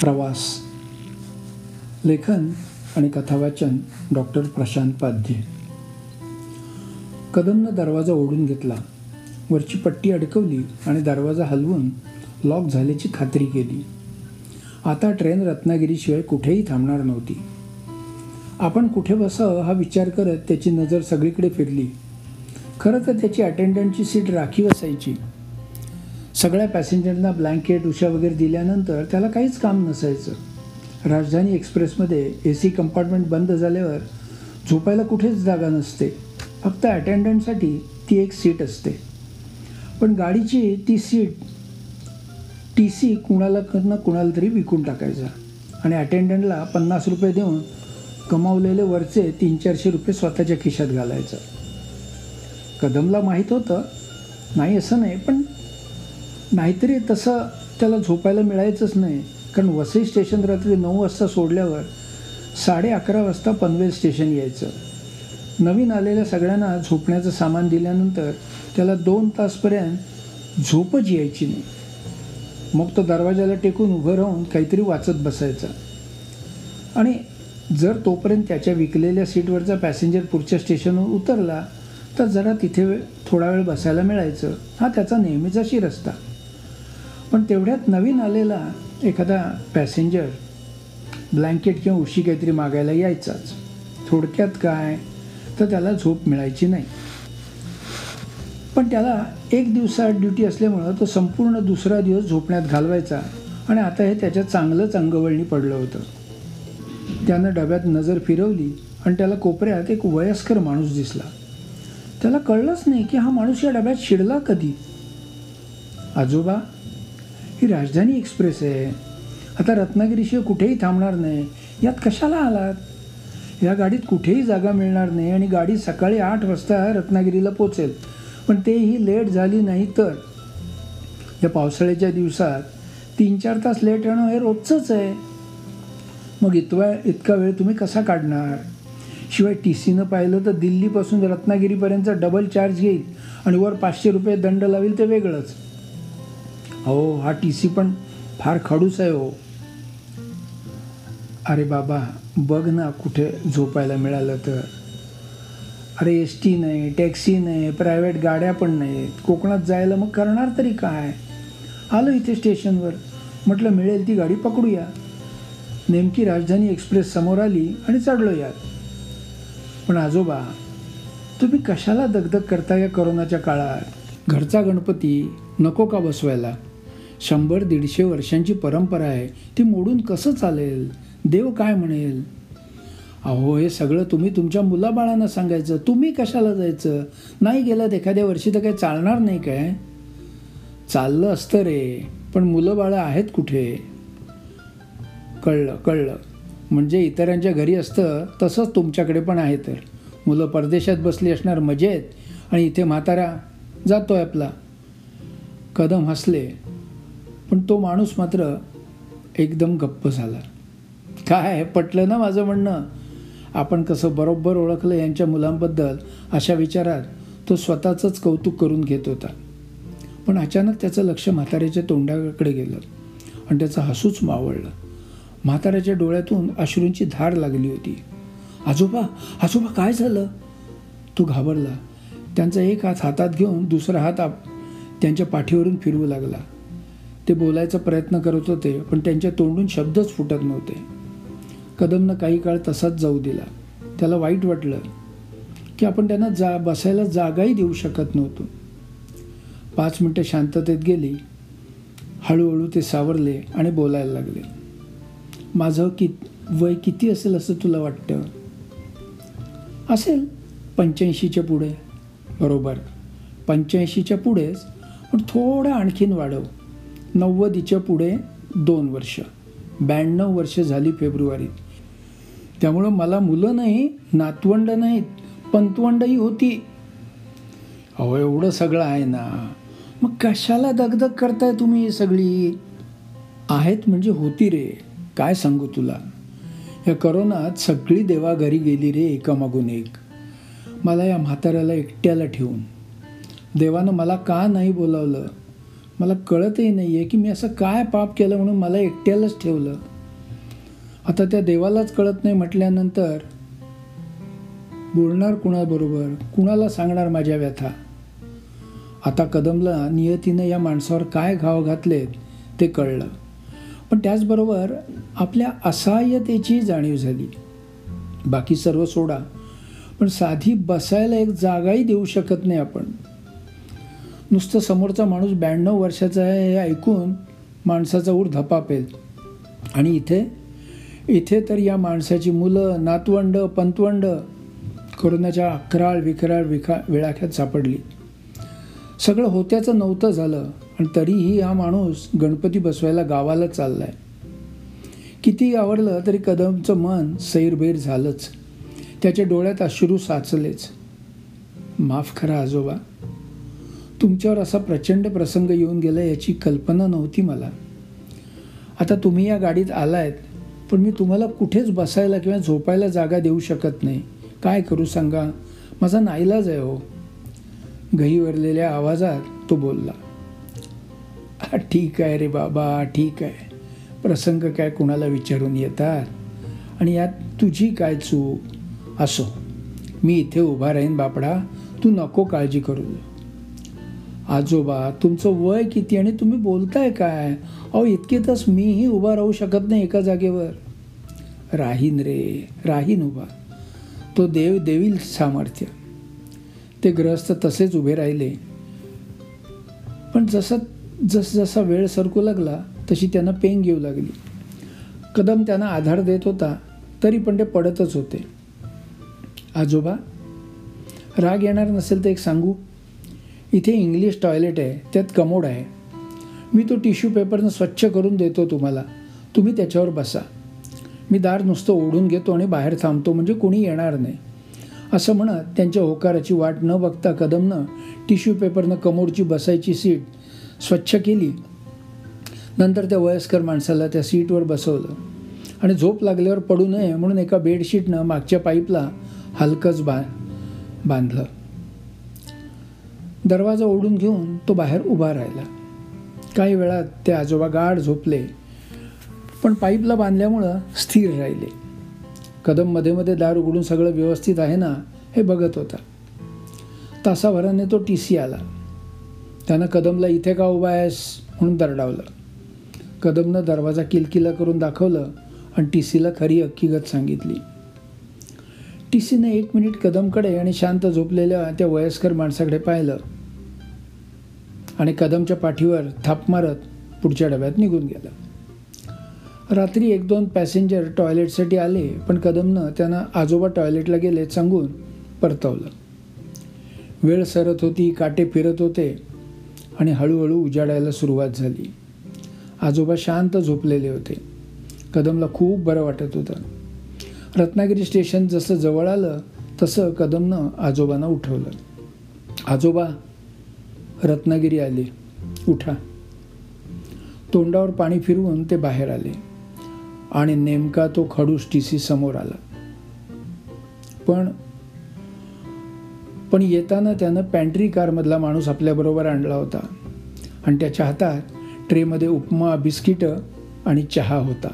प्रवास लेखन आणि कथावाचन डॉक्टर प्रशांत पाध्ये. कदमनं दरवाजा ओढून घेतला. वरची पट्टी अडकवली आणि दरवाजा हलवून लॉक झाल्याची खात्री केली. आता ट्रेन रत्नागिरीशिवाय कुठेही थांबणार नव्हती. आपण कुठे बसावं हा विचार करत त्याची नजर सगळीकडे फिरली. खरं तर त्याची अटेंडंटची सीट राखीव असायची सगळ्या पॅसेंजरना ब्लँकेट उशा वगैरे दिल्यानंतर त्याला काहीच काम नसायचं. राजधानी एक्सप्रेसमध्ये ए सी कंपार्टमेंट बंद झाल्यावर झोपायला कुठेच जागा नसते. फक्त अटेंडंटसाठी ती एक सीट असते. पण गाडीची ती सीट टी सी कुणाला ना कुणाला तरी विकून टाकायचा. आणि अटेंडंटला पन्नास रुपये देऊन कमावलेले वरचे तीन चारशे रुपये स्वतःच्या खिशात घालायचं. कदमला माहीत होतं नाही असं नाही पण नाहीतरी तसं त्याला झोपायला मिळायचंच नाही. कारण वसई स्टेशन रात्री नऊ वाजता सोडल्यावर साडे अकरा वाजता पनवेल स्टेशन यायचं. नवीन आलेल्या सगळ्यांना झोपण्याचं सामान दिल्यानंतर त्याला दोन तासपर्यंत झोपच यायची नाही. मग तो दरवाजाला टेकून उभं राहून काहीतरी वाचत बसायचा. आणि जर तोपर्यंत त्याच्या विकलेल्या सीटवरचा पॅसेंजर पुढच्या स्टेशनवर उतरला तर जरा तिथे थोडा वेळ बसायला मिळायचं. हा त्याचा नेहमीचा रस्ता. पण तेवढ्यात नवीन आलेला एखादा पॅसेंजर ब्लँकेट किंवा उशी काहीतरी मागायला यायचाच. थोडक्यात काय? तर त्याला झोप मिळायची नाही. पण त्याला एक दिवसात ड्युटी असल्यामुळं तो संपूर्ण दुसरा दिवस झोपण्यात घालवायचा आणि आता हे त्याच्या चांगलंच अंगवळणी पडलं होतं. त्यानं डब्यात नजर फिरवली आणि त्याला कोपऱ्यात एक वयस्कर माणूस दिसला. त्याला कळलंच नाही की हा माणूस या डब्यात शिरला कधी? आजोबा ही राजधानी एक्सप्रेस आहे. आता रत्नागिरीशिवाय कुठेही थांबणार नाही. यात कशाला आलात? या गाडीत कुठेही जागा मिळणार नाही आणि गाडी सकाळी आठ वाजता रत्नागिरीला पोचेल पण तेही लेट झाली नाही तर. या पावसाळ्याच्या दिवसात तीन चार तास लेट येणं हे रोजचंच आहे. मग इतवा इतका वेळ तुम्ही कसा काढणार? शिवाय टी सीनं पाहिलं तर दिल्लीपासून रत्नागिरीपर्यंत डबल चार्ज घेईल आणि वर पाचशे रुपये दंड लावेल ते वेगळंच. हो हा टी सी पण फार खडूस आहे हो. अरे बाबा बघ ना कुठे झोपायला मिळालं तर. अरे एस टी नाही टॅक्सी नाही प्रायव्हेट गाड्या पण नाहीत. कोकणात जायला मग करणार तरी काय? आलो इथे स्टेशनवर. म्हटलं मिळेल ती गाडी पकडूया. नेमकी राजधानी एक्सप्रेस समोर आली आणि चढलो यात. पण आजोबा तुम्ही कशाला दगदग करता या करोनाच्या काळात? घरचा गणपती नको का बसवायला? शंभर दीडशे वर्षांची परंपरा आहे. ती मोडून कसं चालेल? देव काय म्हणेल? अहो हे सगळं तुम्ही तुमच्या मुलाबाळांना सांगायचं. तुम्ही कशाला जायचं? नाही गेलात एखाद्या वर्षी तर काही चालणार नाही काय? चाललं असतं रे पण मुलं बाळं आहेत कुठे? कळलं कळलं. म्हणजे इतरांच्या घरी असतं तसंच तुमच्याकडे पण आहे तर. मुलं परदेशात बसली असणार मजेत. आणि इथे म्हातारा जातोय आपला. कदम हसले. पण तो माणूस मात्र एकदम गप्प झाला. काय पटलं ना माझं म्हणणं? आपण कसं बरोबर ओळखलं यांच्या मुलांबद्दल अशा विचारात तो स्वतःचंच कौतुक करून घेत होता. पण अचानक त्याचं लक्ष म्हाताऱ्याच्या तोंडाकडे गेलं आणि त्याचं हसूच मावळलं. म्हाताऱ्याच्या डोळ्यातून अश्रूंची धार लागली होती. आजोबा आजोबा काय झालं? तो घाबरला. त्यांचा एक हात हातात घेऊन दुसरा हात आप त्यांच्या पाठीवरून फिरवू लागला. ते बोलायचा प्रयत्न करत होते पण त्यांच्या तोंडून शब्दच फुटत नव्हते. कदमनं काही काळ तसाच जाऊ दिला. त्याला वाईट वाटलं की आपण त्यांना जा बसायला जागाही देऊ शकत नव्हतो. पाच मिनटं शांततेत गेली. हळूहळू ते सावरले आणि बोलायला लागले. माझं कि वय किती असेल असं तुला वाटतं? असेल. पंच्याऐंशीच्या पुढे. बरोबर. पंच्याऐंशीच्या पुढेच. पण थोडं आणखीन वाढव. नव्वदीच्या पुढे दोन वर्ष. ब्याण्णव वर्ष झाली फेब्रुवारीत त्यामुळं मला मुलं नाही नातवंड नाहीत पंतवंडही होती. अहो एवढं सगळं आहे ना. मग कशाला दगदग करताय तुम्ही सगळी? आहेत म्हणजे होती रे. काय सांगू तुला? या करोनात सगळी देवा घरी गेली रे एकामागून एक. मला या म्हाताऱ्याला एकट्याला ठेवून. देवानं मला का नाही बोलावलं? मला कळतही नाही आहे की मी असं काय पाप केलं म्हणून मला एकट्यालाच ठेवलं. आता त्या देवालाच कळत नाही म्हटल्यानंतर बोलणार कुणाबरोबर? कुणाला सांगणार माझ्या व्यथा? आता कदमला नियतीनं या माणसावर काय घाव घातलेत ते कळलं. पण त्याचबरोबर आपल्या असहाय्यतेची जाणीव झाली. बाकी सर्व सोडा पण साधी बसायला एक जागाही देऊ शकत नाही आपण. नुसतं समोरचा माणूस ब्याण्णव वर्षाचा आहे हे ऐकून माणसाचा ऊर धपापेल आणि इथे इथे तर या माणसाची मुलं नातवंड पंतवंड करोनाच्या अकराळ विकराळ विखा विळाख्यात सापडली. सगळं होत्याचं नव्हतं झालं आणि तरीही हा माणूस गणपती बसवायला गावाला चाललाय. किती आवडलं तरी कदमचं मन सैरभैर झालंच. त्याच्या डोळ्यात अश्रू साचलेच. माफ करा आजोबा. तुमच्यावर असा प्रचंड प्रसंग येऊन गेला याची कल्पना नव्हती मला. आता तुम्ही या गाडीत आलायत पण मी तुम्हाला कुठेच बसायला किंवा झोपायला जागा देऊ शकत नाही. काय करू सांगा? माझा नाईलाज आहे हो. गहीवरलेल्या आवाजात तो बोलला. "हा, ठीक आहे रे बाबा ठीक आहे. प्रसंग काय कुणाला विचारून येतात? आणि यात तुझी काय चूक? असो मी इथे उभा राहीन बापडा तू नको काळजी करू. आजोबा तुमचं वय किती आणि तुम्ही बोलताय काय? अहो इतके तास मीही उभा राहू शकत नाही एका जागेवर. राहीन रे राहीन उभा. तो देव देवील सामर्थ्य. ते ग्रहस्थ तसेच उभे राहिले. पण जसं जस जसा वेळ सरकू लागला तशी त्यांना पेंग येऊ लागली. कदम त्यांना आधार देत होता तरी पण ते पडतच होते. आजोबा राग येणार नसेल तर एक सांगू? इथे इंग्लिश टॉयलेट आहे त्यात कमोड आहे. मी तो टिश्यू पेपरनं स्वच्छ करून देतो तुम्हाला. तुम्ही त्याच्यावर बसा. मी दार नुसतं ओढून घेतो आणि बाहेर थांबतो म्हणजे कोणी येणार नाही. असं म्हणत त्यांच्या होकाराची वाट न बघता कदमनं टिश्यू पेपरनं कमोडची बसायची सीट स्वच्छ केली. नंतर त्या वयस्कर माणसाला त्या सीटवर बसवलं. आणि झोप लागल्यावर पडू नये म्हणून एका बेडशीटनं मागच्या पाईपला हलकंच बा बांधलं. दरवाजा ओढून घेऊन तो बाहेर उभा राहिला. काही वेळात ते आजोबा गाढ झोपले पण पाईपला बांधल्यामुळं स्थिर राहिले. कदममध्ये मध्ये दार उघडून सगळं व्यवस्थित आहे ना हे बघत होता. तासाभराने तो टी सी आला. त्यानं कदमला इथे का उभा आहेस? म्हणून दरडावलं. कदमनं दरवाजा किलकिला करून दाखवलं आणि टी सीला खरी हकीकत सांगितली. टी सीने एक मिनिट कदमकडे आणि शांत झोपलेल्या त्या वयस्कर माणसाकडे पाहिलं. आणि कदमच्या पाठीवर थाप मारत पुढच्या डब्यात निघून गेला. रात्री एक दोन पॅसेंजर टॉयलेटसाठी आले पण कदमनं त्यांना आजोबा टॉयलेटला गेले सांगून परतवलं. वेळ सरत होती काटे फिरत होते आणि हळूहळू उजाडायला सुरुवात झाली. आजोबा शांत झोपलेले होते. कदमला खूप बरं वाटत होतं. रत्नागिरी स्टेशन जसं जवळ आलं तसं कदमनं आजोबांना उठवलं. आजोबा रत्नागिरी आली. उठा. तोंडावर पाणी फिरवून ते बाहेर आले. आणि नेमका तो खडूस टी सी समोर आला. पण पण येताना त्यानं पॅन्ट्री कारमधला माणूस आपल्याबरोबर आणला होता. आणि त्याच्या हातात ट्रेमध्ये उपमा बिस्किटं आणि चहा होता.